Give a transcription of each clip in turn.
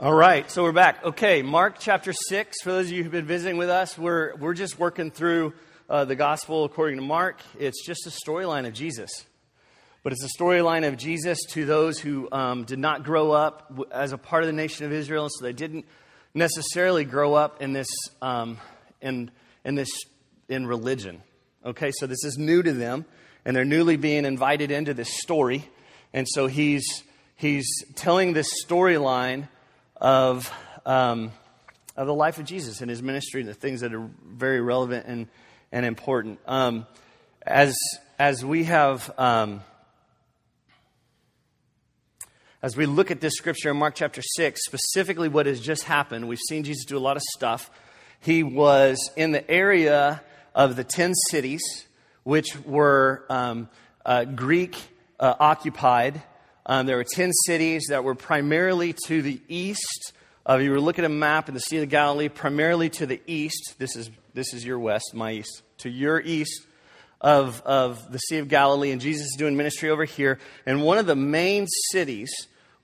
All right, so we're back. Okay, Mark chapter 6. For those of you who've been visiting with us, we're, we're just working through uh, the gospel according to Mark. It's just a storyline of Jesus. But it's a storyline of Jesus to those who um, did not grow up as a part of the nation of Israel, so they didn't necessarily grow up in this, um, in, in this, in religion. Okay, so this is new to them, and they're newly being invited into this story. And so he's, he's telling this storyline of, um, of the life of Jesus and his ministry and the things that are very relevant and, and important. Um, as, as we have, um, as we look at this scripture in Mark chapter 6, specifically what has just happened, we've seen Jesus do a lot of stuff. He was in the area of the 10 cities, which were um, uh, Greek uh, occupied. Um, there were 10 cities that were primarily to the east. Uh, you were looking at a map in the Sea of Galilee, primarily to the east. This is, this is your west, my east. To your east of, of the Sea of Galilee, and Jesus is doing ministry over here. And one of the main cities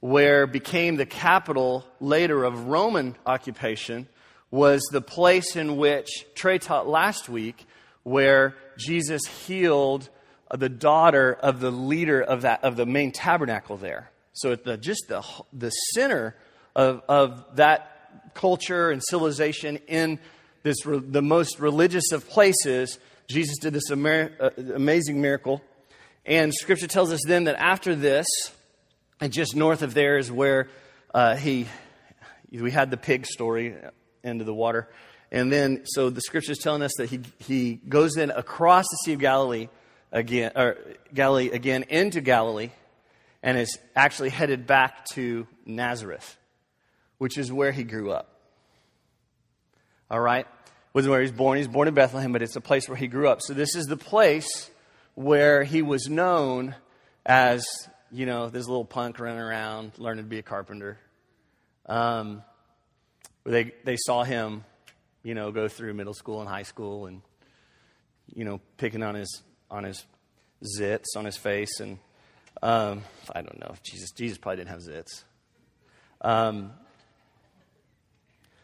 where became the capital later of Roman occupation was the place in which Trey taught last week, where Jesus healed the daughter of the leader of, that, of the main tabernacle there. So the, just the, the center of, of that culture and civilization in this, the most religious of places, Jesus did this uh, amazing miracle. And scripture tells us then that after this, and just north of there is where uh, he, we had the pig story into the water. And then, so the scripture is telling us that he, he goes then across the Sea of Galilee again, or Galilee again into Galilee and is actually headed back to Nazareth, which is where he grew up. All right? Wasn't where he was born. He's born in Bethlehem, but it's a place where he grew up. So this is the place where he was known as, you know, this little punk running around learning to be a carpenter. Um, they, they saw him, you know, go through middle school and high school and, you know, picking on his on his zits on his face, and um, I don't know. Jesus, Jesus probably didn't have zits. Um,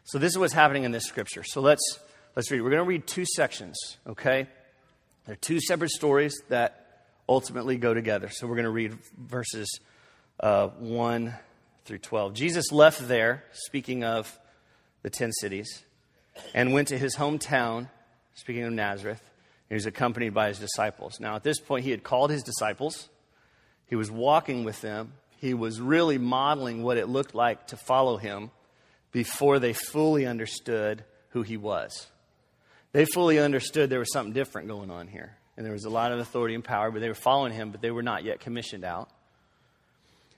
so this is what's happening in this scripture. So let's let's read. We're going to read two sections. Okay, they're two separate stories that ultimately go together. So we're going to read verses uh, one through twelve. Jesus left there, speaking of the ten cities, and went to his hometown, speaking of Nazareth he was accompanied by his disciples. Now, at this point, he had called his disciples, he was walking with them, he was really modeling what it looked like to follow him before they fully understood who he was. They fully understood there was something different going on here. And there was a lot of authority and power, but they were following him, but they were not yet commissioned out.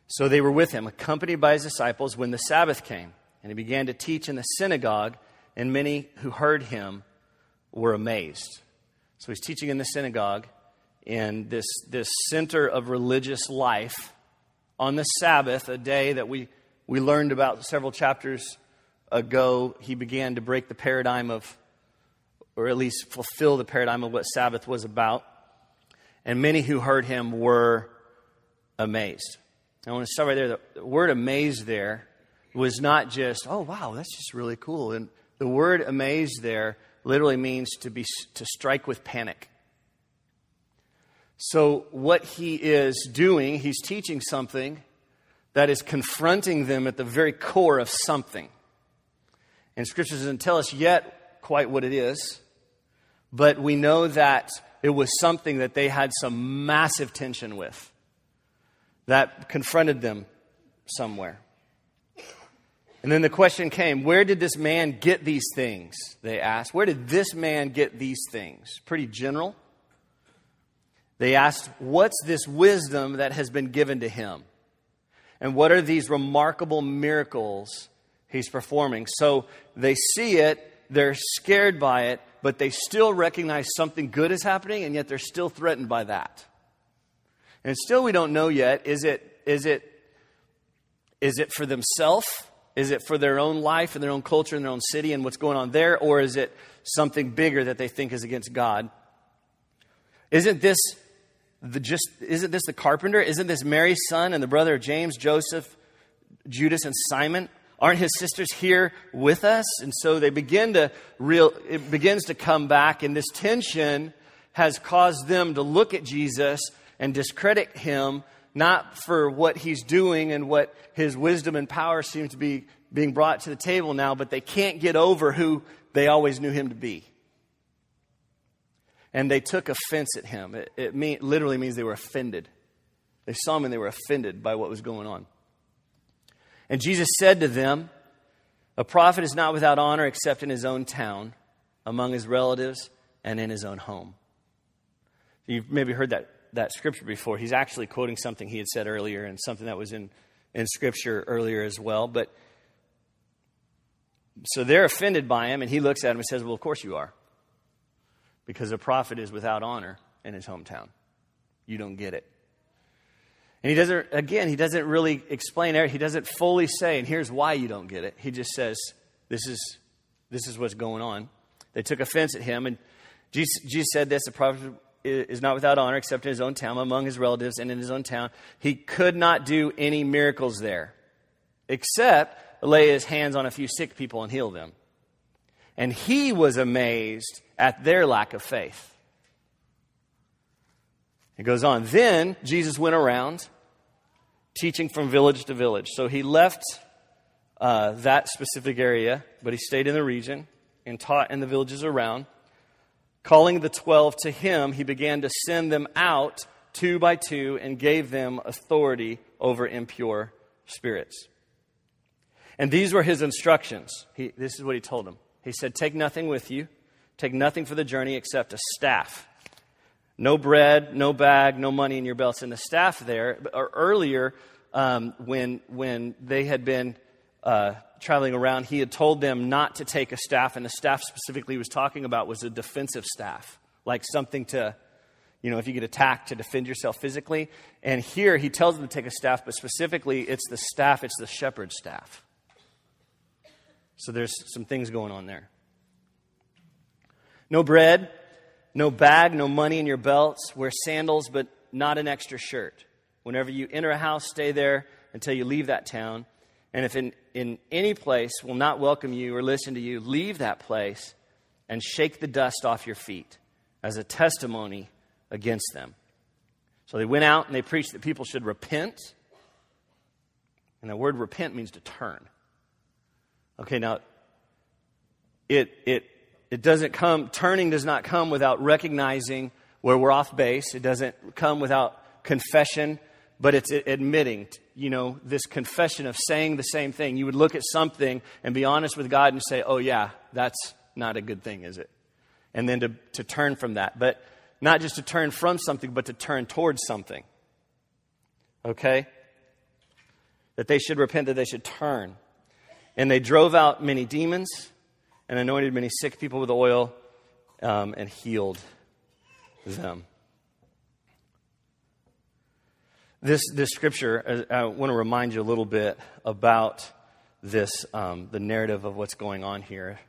So they were with him, accompanied by his disciples, when the Sabbath came. And he began to teach in the synagogue, and many who heard him were amazed. So he's teaching in the synagogue in this, this center of religious life on the Sabbath, a day that we, we learned about several chapters ago. He began to break the paradigm of, or at least fulfill the paradigm of what Sabbath was about. And many who heard him were amazed. I want to start right there. The word amazed there was not just, oh, wow, that's just really cool. And the word amazed there literally means to, be, to strike with panic. So, what he is doing, he's teaching something that is confronting them at the very core of something. And Scripture doesn't tell us yet quite what it is, but we know that it was something that they had some massive tension with that confronted them somewhere. And then the question came where did this man get these things? They asked. Where did this man get these things? Pretty general. They asked, What's this wisdom that has been given to him? And what are these remarkable miracles he's performing? So they see it, they're scared by it, but they still recognize something good is happening, and yet they're still threatened by that. And still, we don't know yet is it, is it, is it for themselves? Is it for their own life and their own culture and their own city and what's going on there? Or is it something bigger that they think is against God? Isn't this the just isn't this the carpenter? Isn't this Mary's son and the brother of James, Joseph, Judas, and Simon? aren't his sisters here with us? And so they begin to real, it begins to come back, and this tension has caused them to look at Jesus and discredit him, not for what he's doing and what his wisdom and power seem to be being brought to the table now, but they can't get over who they always knew him to be. And they took offense at him. It, it mean, literally means they were offended. They saw him and they were offended by what was going on. And Jesus said to them, A prophet is not without honor except in his own town, among his relatives, and in his own home. You've maybe heard that, that scripture before. He's actually quoting something he had said earlier and something that was in, in scripture earlier as well. But so they're offended by him, and he looks at him and says, Well, of course you are. Because a prophet is without honor in his hometown. You don't get it. And he doesn't, again, he doesn't really explain it. He doesn't fully say, and here's why you don't get it. He just says, this is, this is what's going on. They took offense at him, and Jesus, Jesus said this the prophet is not without honor except in his own town, among his relatives, and in his own town. He could not do any miracles there, except lay his hands on a few sick people and heal them. And he was amazed at their lack of faith. It goes on. Then Jesus went around teaching from village to village. So he left uh, that specific area, but he stayed in the region and taught in the villages around. Calling the twelve to him, he began to send them out two by two and gave them authority over impure spirits. And these were his instructions. He, this is what he told them. He said, Take nothing with you, take nothing for the journey except a staff no bread, no bag, no money in your belts. And the staff there, or earlier, um, when, when they had been uh, traveling around, he had told them not to take a staff, and the staff specifically he was talking about was a defensive staff, like something to, you know, if you get attacked to defend yourself physically. And here he tells them to take a staff, but specifically it's the staff, it's the shepherd's staff. So there's some things going on there. No bread, no bag, no money in your belts. Wear sandals, but not an extra shirt. Whenever you enter a house, stay there until you leave that town. And if in, in any place will not welcome you or listen to you, leave that place and shake the dust off your feet as a testimony against them. So they went out and they preached that people should repent. And the word repent means to turn. Okay, now, it, it it doesn't come, turning does not come without recognizing where we're off base. It doesn't come without confession, but it's admitting, you know, this confession of saying the same thing. You would look at something and be honest with God and say, oh, yeah, that's not a good thing, is it? And then to, to turn from that. But not just to turn from something, but to turn towards something. Okay? That they should repent, that they should turn. And they drove out many demons and anointed many sick people with oil um, and healed them. This, this scripture, uh, I, want to remind you a little bit about this, um, the narrative of what's going on here.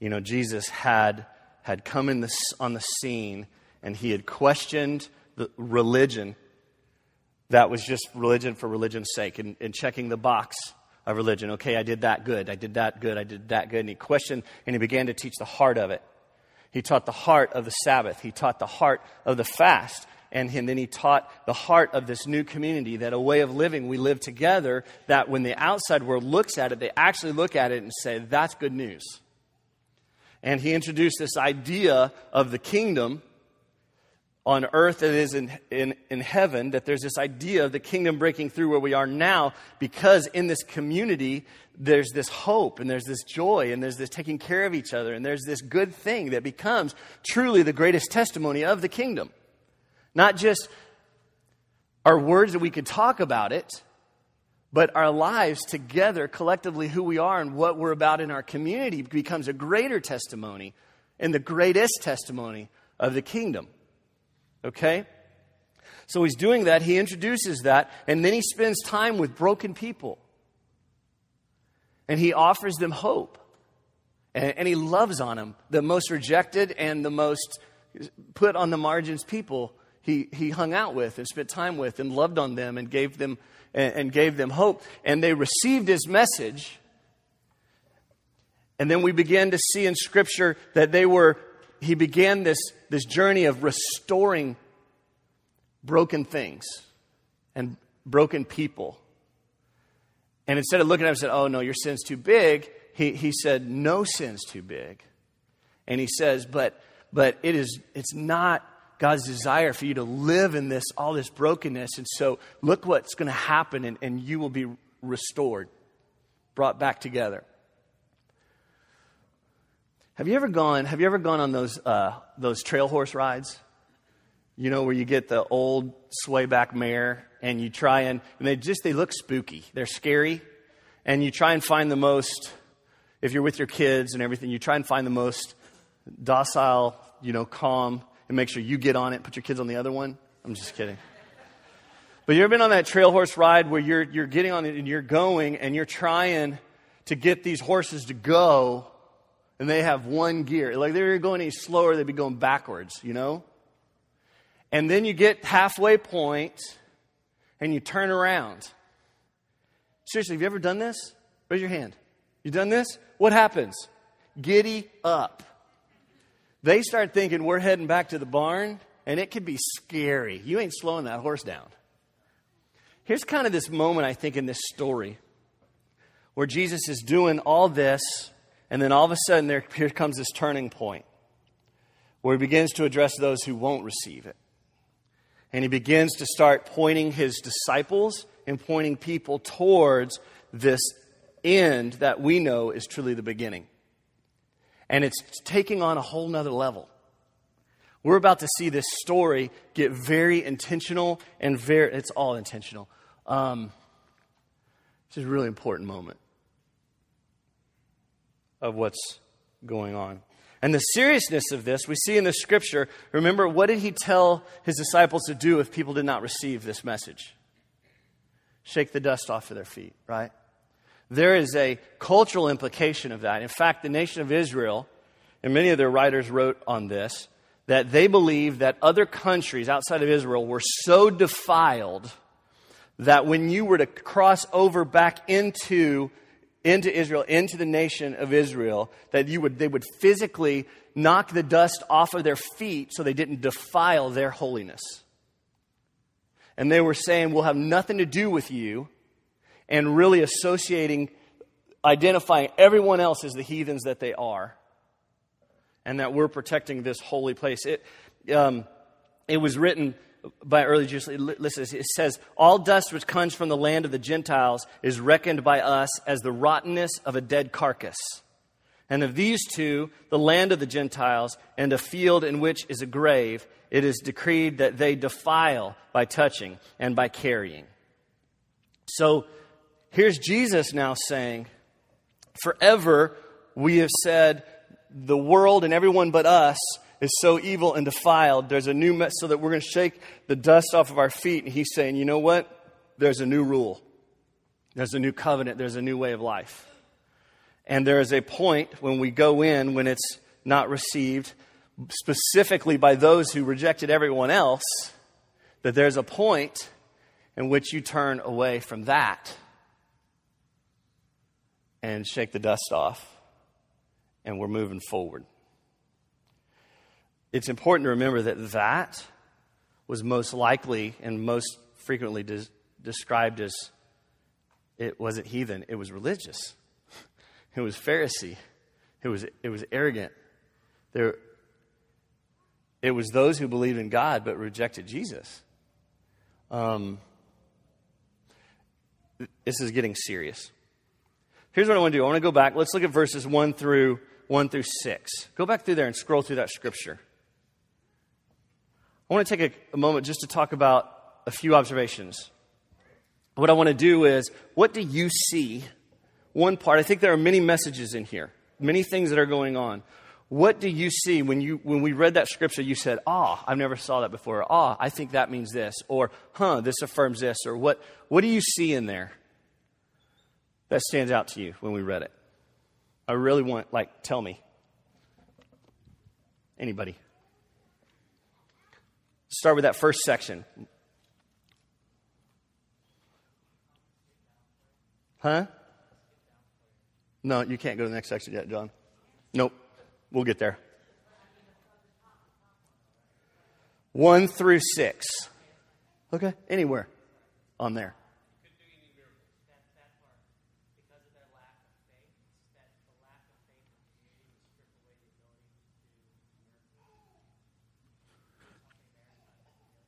You know, Jesus had, had come in this, on the scene and he had questioned the religion that was just religion for religion's sake and, and checking the box of religion. Okay, I did that good. I did that good. I did that good. And he questioned and he began to teach the heart of it. He taught the heart of the Sabbath. He taught the heart of the fast. And then he taught the heart of this new community that a way of living we live together that when the outside world looks at it, they actually look at it and say, that's good news. And he introduced this idea of the kingdom on earth it is in, in, in heaven, that there's this idea of the kingdom breaking through where we are now because in this community, there's this hope and there's this joy and there's this taking care of each other and there's this good thing that becomes truly the greatest testimony of the kingdom. Not just our words that we could talk about it, but our lives together, collectively, who we are and what we're about in our community becomes a greater testimony and the greatest testimony of the kingdom. Okay? So he's doing that. He introduces that, and then he spends time with broken people. And he offers them hope. And, and he loves on them, the most rejected and the most put on the margins people he, he hung out with and spent time with and loved on them and gave them and, and gave them hope. And they received his message And then we began to see in Scripture that they were, he began this, this journey of restoring broken things and broken people. And instead of looking at him and said, Oh, no, your sin's too big, he, he said, No sin's too big. And he says, But but it is it's not God's desire for you to live in this all this brokenness. And so look what's going to happen and, and you will be restored, brought back together. Have you ever gone have you ever gone on those uh, those trail horse rides? You know, where you get the old swayback mare and you try and, and they just, they look spooky. They're scary. And you try and find the most, if you're with your kids and everything, you try and find the most docile, you know, calm and make sure you get on it, put your kids on the other one. I'm just kidding. But you ever been on that trail horse ride where you're, you're getting on it and you're going and you're trying to get these horses to go and they have one gear. Like they're going any slower, they'd be going backwards, you know? And then you get halfway point and you turn around. Seriously, have you ever done this? Raise your hand. You done this? What happens? Giddy up. They start thinking we're heading back to the barn, and it could be scary. You ain't slowing that horse down. Here's kind of this moment, I think, in this story where Jesus is doing all this, and then all of a sudden, there, here comes this turning point where he begins to address those who won't receive it. And he begins to start pointing his disciples and pointing people towards this end that we know is truly the beginning. And it's taking on a whole nother level. We're about to see this story get very intentional and very, it's all intentional. Um, is a really important moment of what's going on. And the seriousness of this, we see in the scripture. Remember, what did he tell his disciples to do if people did not receive this message? Shake the dust off of their feet, right? There is a cultural implication of that. In fact, the nation of Israel, and many of their writers wrote on this, that they believed that other countries outside of Israel were so defiled that when you were to cross over back into into Israel, into the nation of Israel, that you would, they would physically knock the dust off of their feet so they didn't defile their holiness. And they were saying, We'll have nothing to do with you, and really associating, identifying everyone else as the heathens that they are, and that we're protecting this holy place. It, um, it was written by early Jews. Listen, it says, All dust which comes from the land of the Gentiles is reckoned by us as the rottenness of a dead carcass. And of these two, the land of the Gentiles and a field in which is a grave, it is decreed that they defile by touching and by carrying. So here's Jesus now saying, Forever we have said, the world and everyone but us is so evil and defiled. There's a new so that we're going to shake the dust off of our feet. And he's saying, you know what? There's a new rule. There's a new covenant. There's a new way of life. And there is a point when we go in when it's not received, specifically by those who rejected everyone else, that there's a point in which you turn away from that and shake the dust off, and we're moving forward it's important to remember that that was most likely and most frequently des- described as it wasn't heathen, it was religious. It was Pharisee. It was, it was arrogant. There, it was those who believed in God but rejected Jesus. Um, this is getting serious. Here's what I want to do. I want to go back. Let's look at verses 1 through 1 through 6. Go back through there and scroll through that scripture. I want to take a, a moment just to talk about a few observations. What I want to do is, what do you see? One part, I think there are many messages in here, many things that are going on. What do you see when you when we read that scripture? You said, "Ah, I've never saw that before." "Ah, I think that means this," or "Huh, this affirms this," or what? What do you see in there that stands out to you when we read it? I really want, like, tell me. Anybody? Start with that first section. Huh? No, you can't go to the next section yet, John. Nope. We'll get there. 1 through 6. Okay, anywhere on there.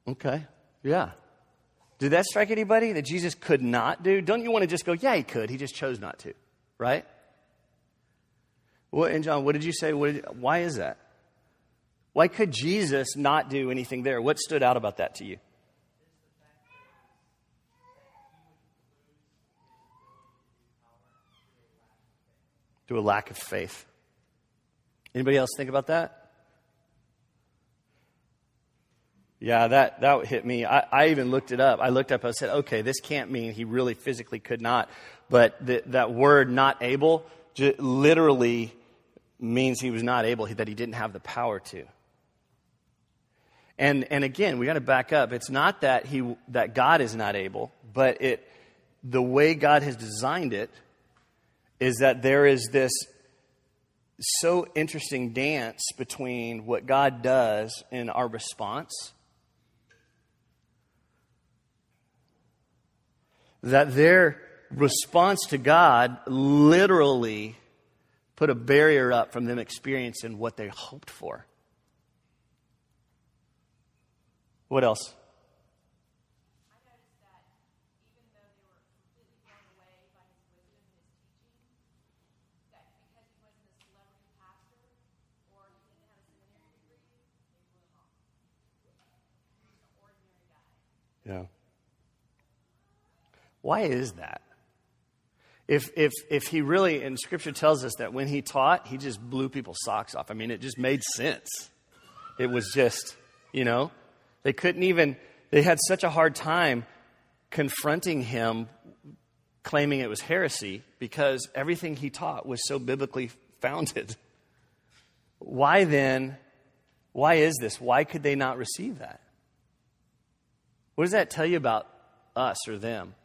Okay, yeah. Did that strike anybody that Jesus could not do? Don't you want to just go, yeah, he could. He just chose not to, right? What, and John, what did you say? Did, why is that? Why could Jesus not do anything there? What stood out about that to you? To a lack of faith. Anybody else think about that? Yeah, that, that hit me. I, I even looked it up. I looked up, I said, okay, this can't mean he really physically could not. But that word, not able, literally means he was not able, that he didn't have the power to. And, and again, we got to back up. It's not that, he, that God is not able, but it, the way God has designed it is that there is this so interesting dance between what God does and our response that their response to God literally put a barrier up from them experiencing what they hoped for. What else? Yeah. Why is that? If, if, if he really, and scripture tells us that when he taught, he just blew people's socks off. I mean, it just made sense. It was just, you know, they couldn't even, they had such a hard time confronting him, claiming it was heresy, because everything he taught was so biblically founded. Why then, why is this? Why could they not receive that? What does that tell you about us or them?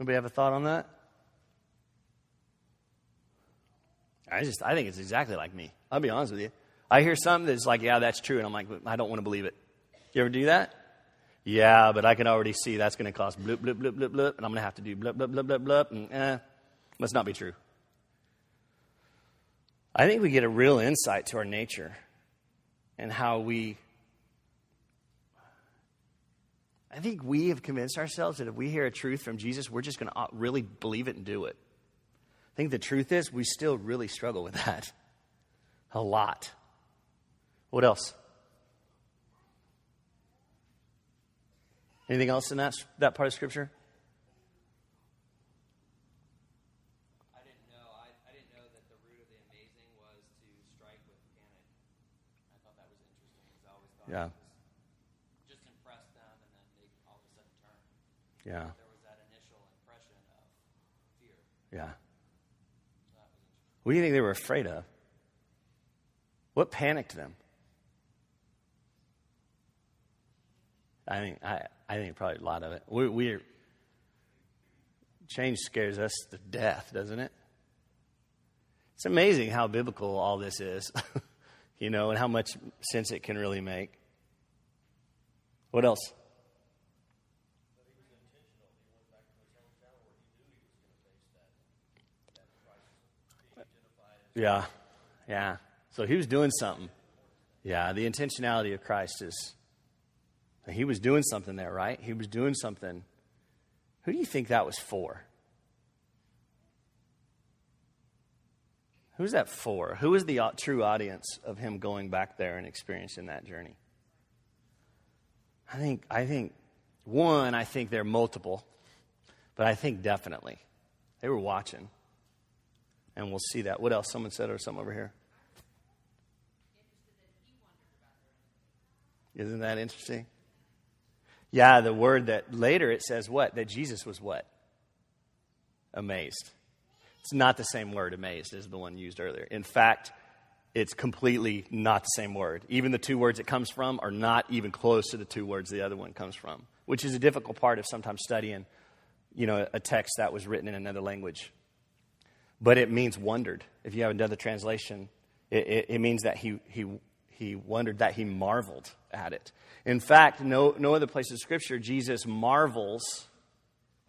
Anybody have a thought on that? I just, I think it's exactly like me. I'll be honest with you. I hear something that's like, yeah, that's true. And I'm like, I don't want to believe it. You ever do that? Yeah, but I can already see that's going to cost bloop, bloop, bloop, bloop, bloop. And I'm going to have to do bloop, bloop, bloop, bloop, bloop. And eh, must not be true. I think we get a real insight to our nature and how we I think we have convinced ourselves that if we hear a truth from Jesus, we're just going to uh, really believe it and do it. I think the truth is, we still really struggle with that. A lot. What else? Anything else in that, that part of Scripture? I didn't know. I, I didn't know that the root of the amazing was to strike with panic. I thought that was interesting because I always thought Yeah. Yeah. There was that initial impression of fear. Yeah. What do you think they were afraid of? What panicked them? I think I, I think probably a lot of it. We, we're change scares us to death, doesn't it? It's amazing how biblical all this is, you know, and how much sense it can really make. What else? Yeah, yeah. So he was doing something. Yeah, the intentionality of Christ is. He was doing something there, right? He was doing something. Who do you think that was for? Who's that for? Who is the uh, true audience of him going back there and experiencing that journey? I think, I think, one, I think they're multiple, but I think definitely they were watching and we'll see that. What else? Someone said or something over here. Isn't that interesting? Yeah, the word that later it says what? That Jesus was what? Amazed. It's not the same word, amazed, as the one used earlier. In fact, it's completely not the same word. Even the two words it comes from are not even close to the two words the other one comes from, which is a difficult part of sometimes studying, you know, a text that was written in another language. But it means wondered. If you have another translation, it, it, it means that he, he, he wondered, that he marveled at it. In fact, no, no other place in Scripture, Jesus marvels,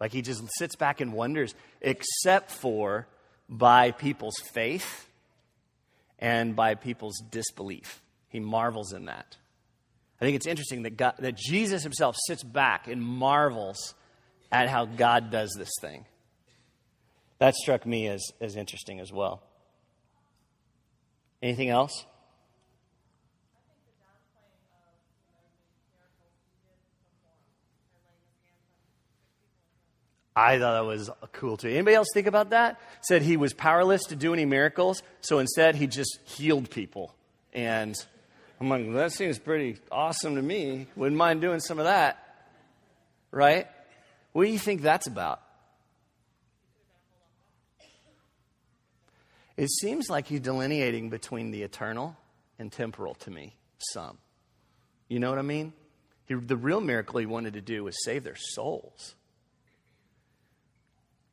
like he just sits back and wonders, except for by people's faith and by people's disbelief. He marvels in that. I think it's interesting that, God, that Jesus himself sits back and marvels at how God does this thing. That struck me as, as interesting as well. Anything else? I thought that was cool too. Anybody else think about that? Said he was powerless to do any miracles, so instead he just healed people. And I'm like, that seems pretty awesome to me. Wouldn't mind doing some of that. Right? What do you think that's about? It seems like he's delineating between the eternal and temporal to me, some. You know what I mean? He, the real miracle he wanted to do was save their souls.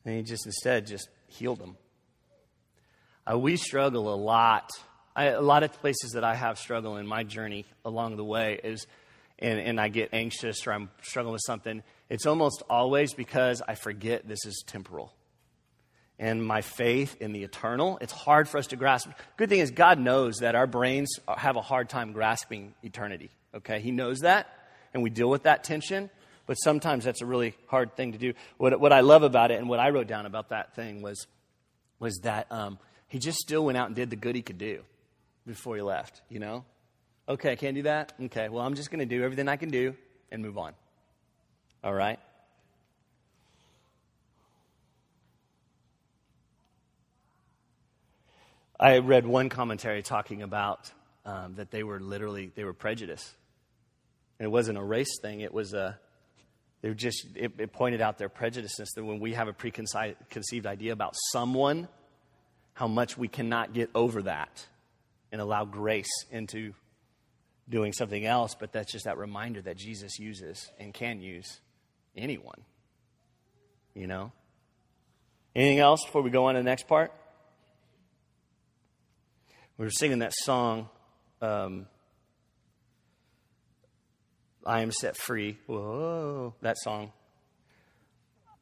And he just instead just healed them. Uh, we struggle a lot. I, a lot of places that I have struggle in my journey along the way is, and, and I get anxious or I'm struggling with something. It's almost always because I forget this is temporal and my faith in the eternal, it's hard for us to grasp. Good thing is, God knows that our brains have a hard time grasping eternity. Okay? He knows that, and we deal with that tension, but sometimes that's a really hard thing to do. What, what I love about it, and what I wrote down about that thing, was, was that um, he just still went out and did the good he could do before he left, you know? Okay, I can't do that? Okay, well, I'm just going to do everything I can do and move on. All right? I read one commentary talking about um, that they were literally they were prejudiced, and it wasn't a race thing. It was a they were just it, it pointed out their prejudices that when we have a preconceived idea about someone, how much we cannot get over that and allow grace into doing something else. But that's just that reminder that Jesus uses and can use anyone. You know. Anything else before we go on to the next part? We were singing that song, um, I Am Set Free. Whoa, that song.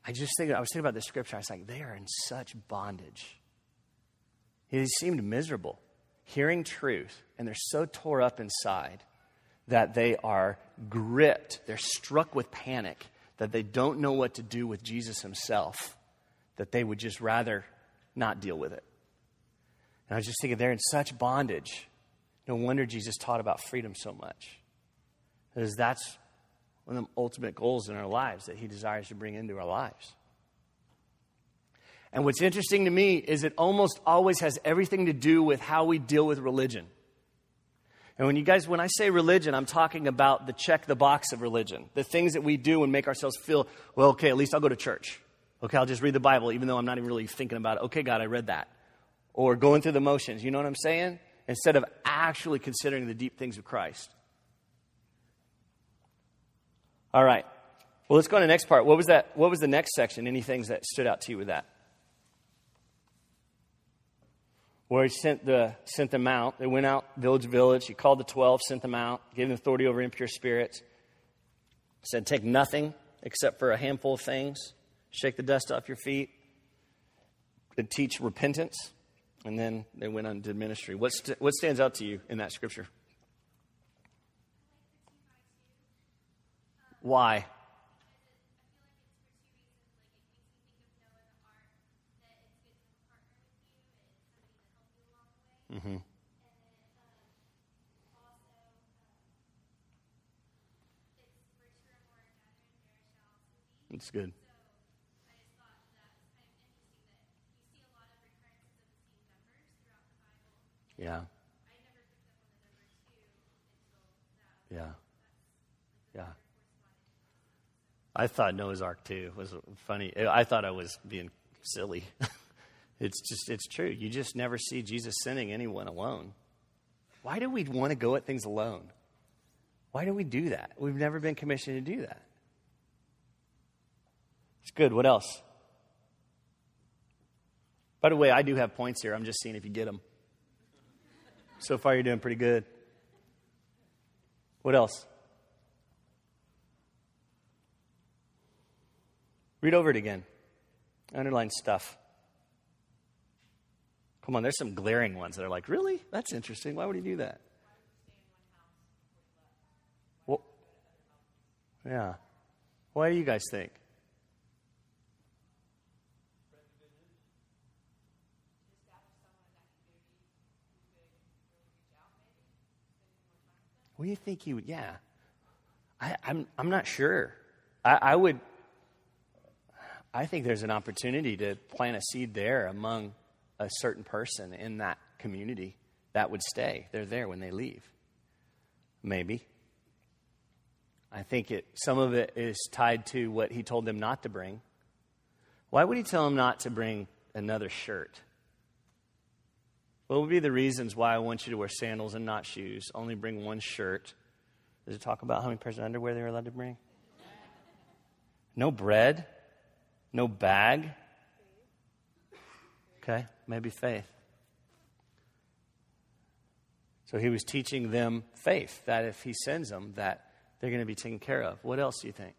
I just think, I was thinking about the scripture. I was like, they are in such bondage. They seemed miserable, hearing truth, and they're so tore up inside that they are gripped. They're struck with panic that they don't know what to do with Jesus himself, that they would just rather not deal with it. And I was just thinking, they're in such bondage. No wonder Jesus taught about freedom so much. Because that's one of the ultimate goals in our lives that he desires to bring into our lives. And what's interesting to me is it almost always has everything to do with how we deal with religion. And when you guys, when I say religion, I'm talking about the check the box of religion, the things that we do and make ourselves feel, well, okay, at least I'll go to church. Okay, I'll just read the Bible, even though I'm not even really thinking about it. Okay, God, I read that or going through the motions. You know what I'm saying? Instead of actually considering the deep things of Christ. All right. Well, let's go on to the next part. What was that? What was the next section? Any things that stood out to you with that? Where he sent the sent them out. They went out village to village. He called the twelve, sent them out, gave them authority over impure spirits. Said, take nothing except for a handful of things. Shake the dust off your feet. And teach repentance. And then they went on to ministry. What, st- what stands out to you in that scripture? Why? Mm-hmm. It's good. Yeah. Yeah. Yeah. I thought Noah's Ark too was funny. I thought I was being silly. it's just, it's true. You just never see Jesus sending anyone alone. Why do we want to go at things alone? Why do we do that? We've never been commissioned to do that. It's good. What else? By the way, I do have points here. I'm just seeing if you get them. So far, you're doing pretty good. What else? Read over it again. Underline stuff. Come on, there's some glaring ones that are like, really? That's interesting. Why would he do that? Well, yeah. What do you guys think? What do you think he would? Yeah. I, am I'm, I'm not sure. I, I would. I think there's an opportunity to plant a seed there among a certain person in that community that would stay. They're there when they leave. Maybe. I think it, some of it is tied to what he told them not to bring. Why would he tell them not to bring another shirt? What would be the reasons why I want you to wear sandals and not shoes? Only bring one shirt. Does it talk about how many pairs of underwear they were allowed to bring? No bread? No bag? Okay, maybe faith. So he was teaching them faith that if he sends them, that they're going to be taken care of. What else do you think?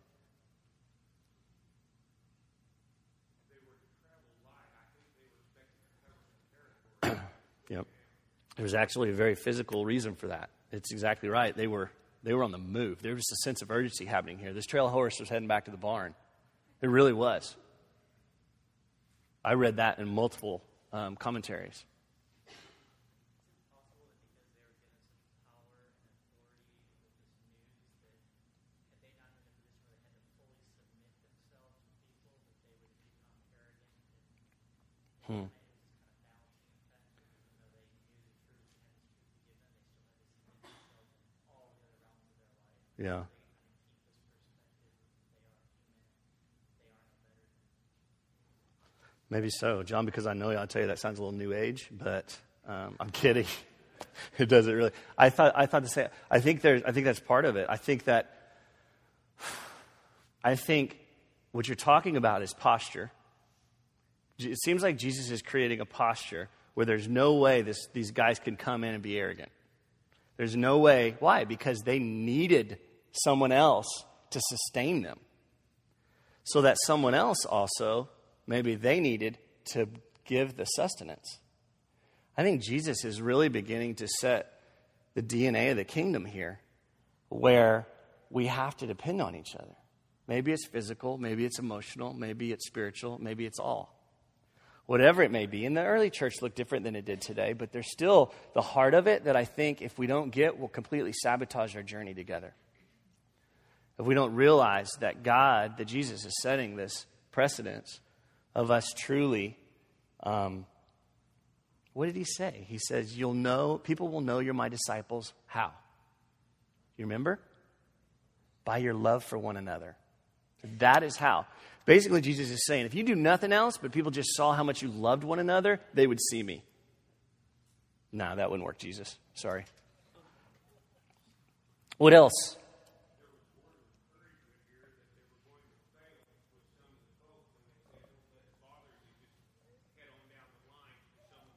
There's actually a very physical reason for that. It's exactly right. They were they were on the move. There was a sense of urgency happening here. This trail horse was heading back to the barn. It really was. I read that in multiple um, commentaries. Yeah. Maybe so, John. Because I know you, I'll tell you that sounds a little new age, but um, I'm kidding. it doesn't really. I thought I thought to say. I think there's. I think that's part of it. I think that. I think what you're talking about is posture. It seems like Jesus is creating a posture where there's no way this, these guys can come in and be arrogant. There's no way. Why? Because they needed someone else to sustain them. So that someone else also, maybe they needed to give the sustenance. I think Jesus is really beginning to set the DNA of the kingdom here where we have to depend on each other. Maybe it's physical, maybe it's emotional, maybe it's spiritual, maybe it's all whatever it may be. And the early church looked different than it did today, but there's still the heart of it that I think if we don't get, will completely sabotage our journey together. If we don't realize that God, that Jesus is setting this precedence of us truly, um, what did he say? He says, You'll know, people will know you're my disciples. How? You remember? By your love for one another. That is how. Basically, Jesus is saying, if you do nothing else, but people just saw how much you loved one another, they would see me. No, that wouldn't work, Jesus. Sorry. What else?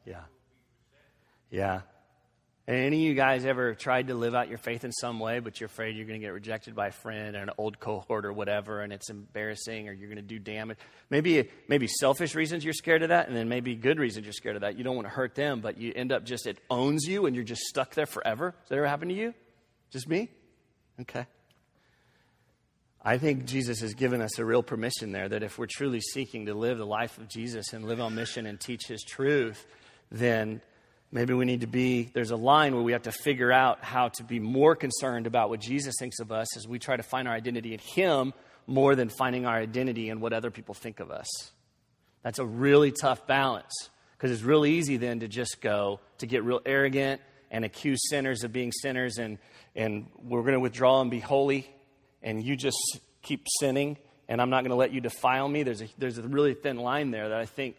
Yeah. Yeah. Any of you guys ever tried to live out your faith in some way, but you're afraid you're going to get rejected by a friend or an old cohort or whatever, and it's embarrassing, or you're going to do damage? Maybe, maybe selfish reasons you're scared of that, and then maybe good reasons you're scared of that. You don't want to hurt them, but you end up just, it owns you, and you're just stuck there forever. Has that ever happened to you? Just me? Okay. I think Jesus has given us a real permission there that if we're truly seeking to live the life of Jesus and live on mission and teach his truth, then Maybe we need to be, there's a line where we have to figure out how to be more concerned about what Jesus thinks of us as we try to find our identity in Him more than finding our identity in what other people think of us. That's a really tough balance because it's real easy then to just go, to get real arrogant and accuse sinners of being sinners and, and we're going to withdraw and be holy and you just keep sinning and I'm not going to let you defile me. There's a, there's a really thin line there that I think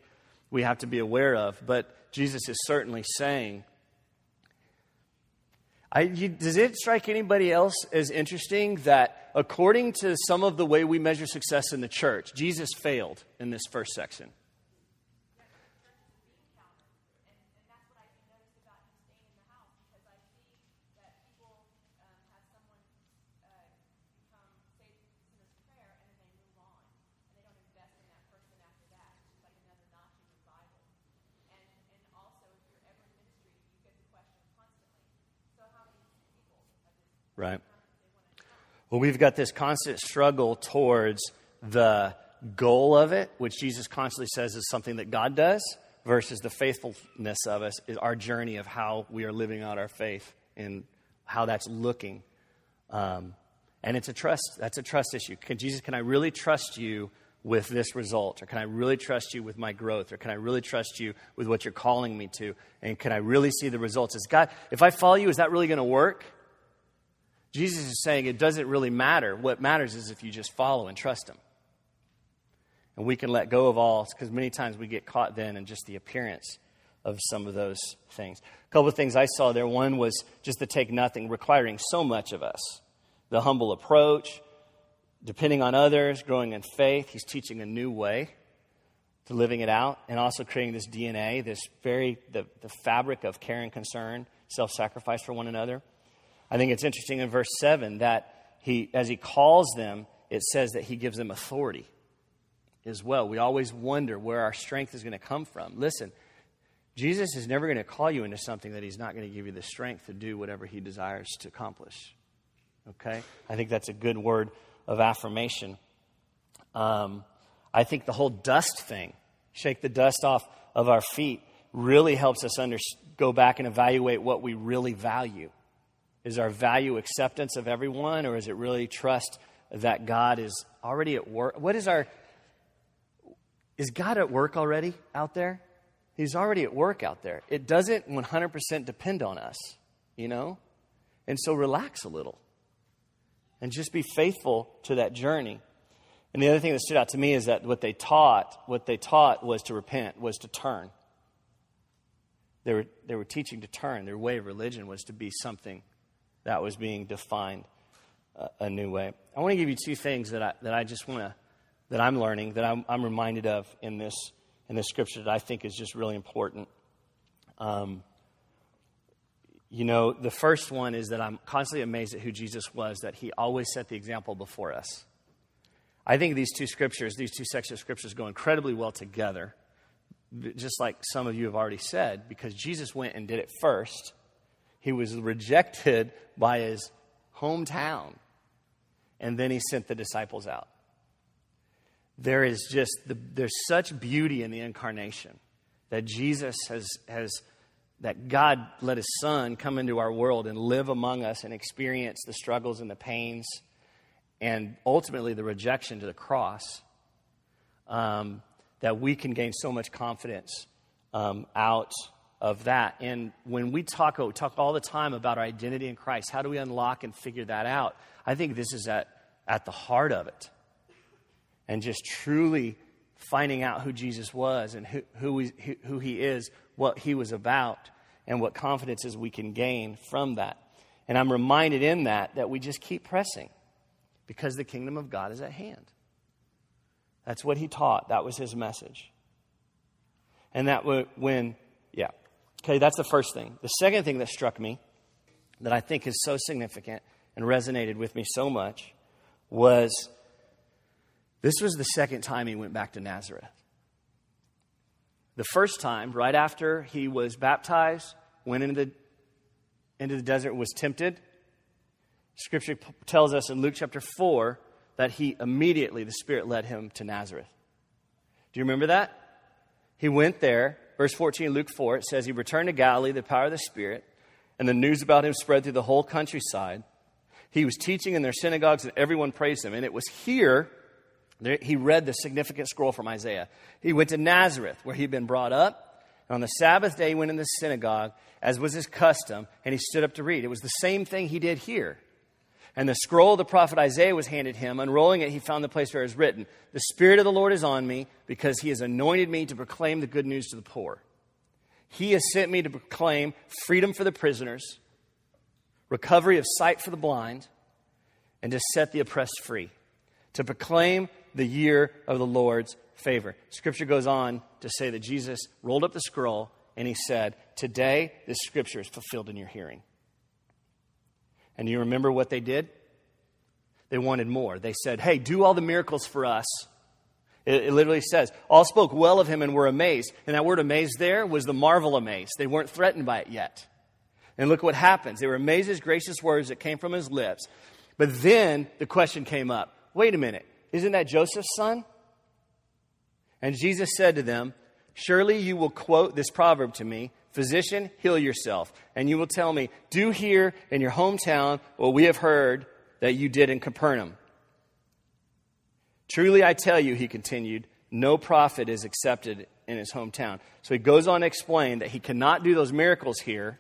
we have to be aware of. But Jesus is certainly saying. I, you, does it strike anybody else as interesting that according to some of the way we measure success in the church, Jesus failed in this first section? Right. Well, we've got this constant struggle towards the goal of it, which Jesus constantly says is something that God does, versus the faithfulness of us is our journey of how we are living out our faith and how that's looking. Um, and it's a trust. That's a trust issue. Can Jesus, can I really trust you with this result? Or can I really trust you with my growth? Or can I really trust you with what you're calling me to? And can I really see the results? Is God, if I follow you, is that really going to work? Jesus is saying it doesn't really matter. What matters is if you just follow and trust Him. And we can let go of all, because many times we get caught then in just the appearance of some of those things. A couple of things I saw there. One was just to take nothing, requiring so much of us. The humble approach, depending on others, growing in faith. He's teaching a new way to living it out, and also creating this DNA, this very, the, the fabric of care and concern, self sacrifice for one another. I think it's interesting in verse 7 that he, as he calls them, it says that he gives them authority as well. We always wonder where our strength is going to come from. Listen, Jesus is never going to call you into something that he's not going to give you the strength to do whatever he desires to accomplish. Okay? I think that's a good word of affirmation. Um, I think the whole dust thing, shake the dust off of our feet, really helps us under, go back and evaluate what we really value. Is our value acceptance of everyone, or is it really trust that God is already at work? What is our. Is God at work already out there? He's already at work out there. It doesn't 100% depend on us, you know? And so relax a little and just be faithful to that journey. And the other thing that stood out to me is that what they taught, what they taught was to repent, was to turn. They were, they were teaching to turn. Their way of religion was to be something that was being defined a, a new way. I want to give you two things that I, that I just want to, that I'm learning, that I'm, I'm reminded of in this, in this scripture that I think is just really important. Um, you know, the first one is that I'm constantly amazed at who Jesus was, that he always set the example before us. I think these two scriptures, these two sections of scriptures, go incredibly well together, just like some of you have already said, because Jesus went and did it first he was rejected by his hometown. And then he sent the disciples out. There is just, the, there's such beauty in the incarnation that Jesus has, has, that God let his son come into our world and live among us and experience the struggles and the pains and ultimately the rejection to the cross. Um, that we can gain so much confidence um, out of that. And when we talk, we talk all the time about our identity in Christ, how do we unlock and figure that out? I think this is at, at the heart of it. And just truly finding out who Jesus was and who, who, he, who he is, what he was about, and what confidences we can gain from that. And I'm reminded in that that we just keep pressing because the kingdom of God is at hand. That's what he taught. That was his message. And that when, yeah, Okay, that's the first thing. The second thing that struck me that I think is so significant and resonated with me so much was this was the second time he went back to Nazareth. The first time, right after he was baptized, went into the, into the desert, was tempted. Scripture tells us in Luke chapter 4 that he immediately, the Spirit led him to Nazareth. Do you remember that? He went there Verse 14, Luke 4, it says, He returned to Galilee, the power of the Spirit, and the news about him spread through the whole countryside. He was teaching in their synagogues, and everyone praised him. And it was here that he read the significant scroll from Isaiah. He went to Nazareth, where he'd been brought up. And on the Sabbath day, he went in the synagogue, as was his custom, and he stood up to read. It was the same thing he did here. And the scroll of the prophet Isaiah was handed him. Unrolling it, he found the place where it was written The Spirit of the Lord is on me, because he has anointed me to proclaim the good news to the poor. He has sent me to proclaim freedom for the prisoners, recovery of sight for the blind, and to set the oppressed free, to proclaim the year of the Lord's favor. Scripture goes on to say that Jesus rolled up the scroll and he said, Today, this scripture is fulfilled in your hearing. And you remember what they did? They wanted more. They said, Hey, do all the miracles for us. It, it, literally says, All spoke well of him and were amazed. And that word amazed there was the marvel amazed. They weren't threatened by it yet. And look what happens. They were amazed at his gracious words that came from his lips. But then the question came up wait a minute, isn't that Joseph's son? And Jesus said to them, Surely you will quote this proverb to me Physician, heal yourself. And you will tell me, Do here in your hometown what we have heard that you did in Capernaum. Truly I tell you, he continued, no prophet is accepted in his hometown. So he goes on to explain that he cannot do those miracles here.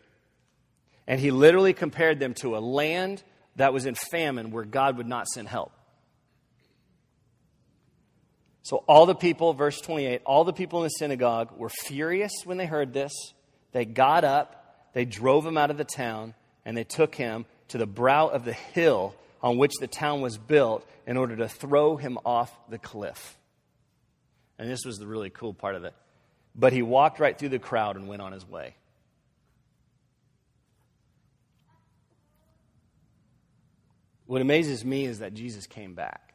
And he literally compared them to a land that was in famine where God would not send help. So all the people, verse 28, all the people in the synagogue were furious when they heard this. They got up, they drove him out of the town, and they took him to the brow of the hill on which the town was built in order to throw him off the cliff. And this was the really cool part of it. But he walked right through the crowd and went on his way. What amazes me is that Jesus came back.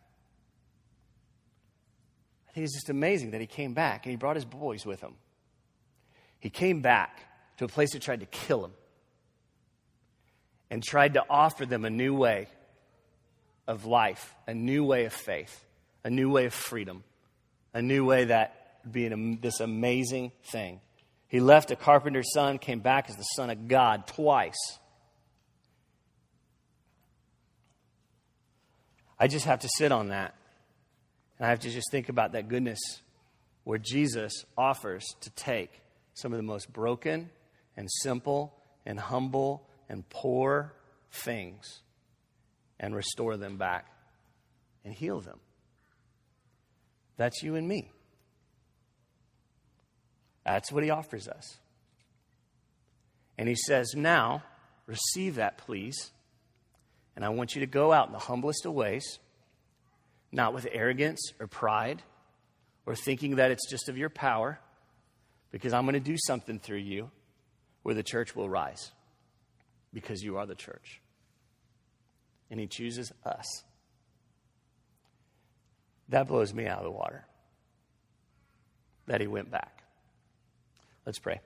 I think it's just amazing that he came back and he brought his boys with him. He came back to a place that tried to kill him and tried to offer them a new way of life, a new way of faith, a new way of freedom, a new way that would be this amazing thing. He left a carpenter's son, came back as the Son of God twice. I just have to sit on that. And I have to just think about that goodness where Jesus offers to take some of the most broken and simple and humble and poor things and restore them back and heal them. That's you and me. That's what he offers us. And he says, Now, receive that, please. And I want you to go out in the humblest of ways, not with arrogance or pride or thinking that it's just of your power, because I'm going to do something through you where the church will rise because you are the church and He chooses us. That blows me out of the water that He went back. Let's pray.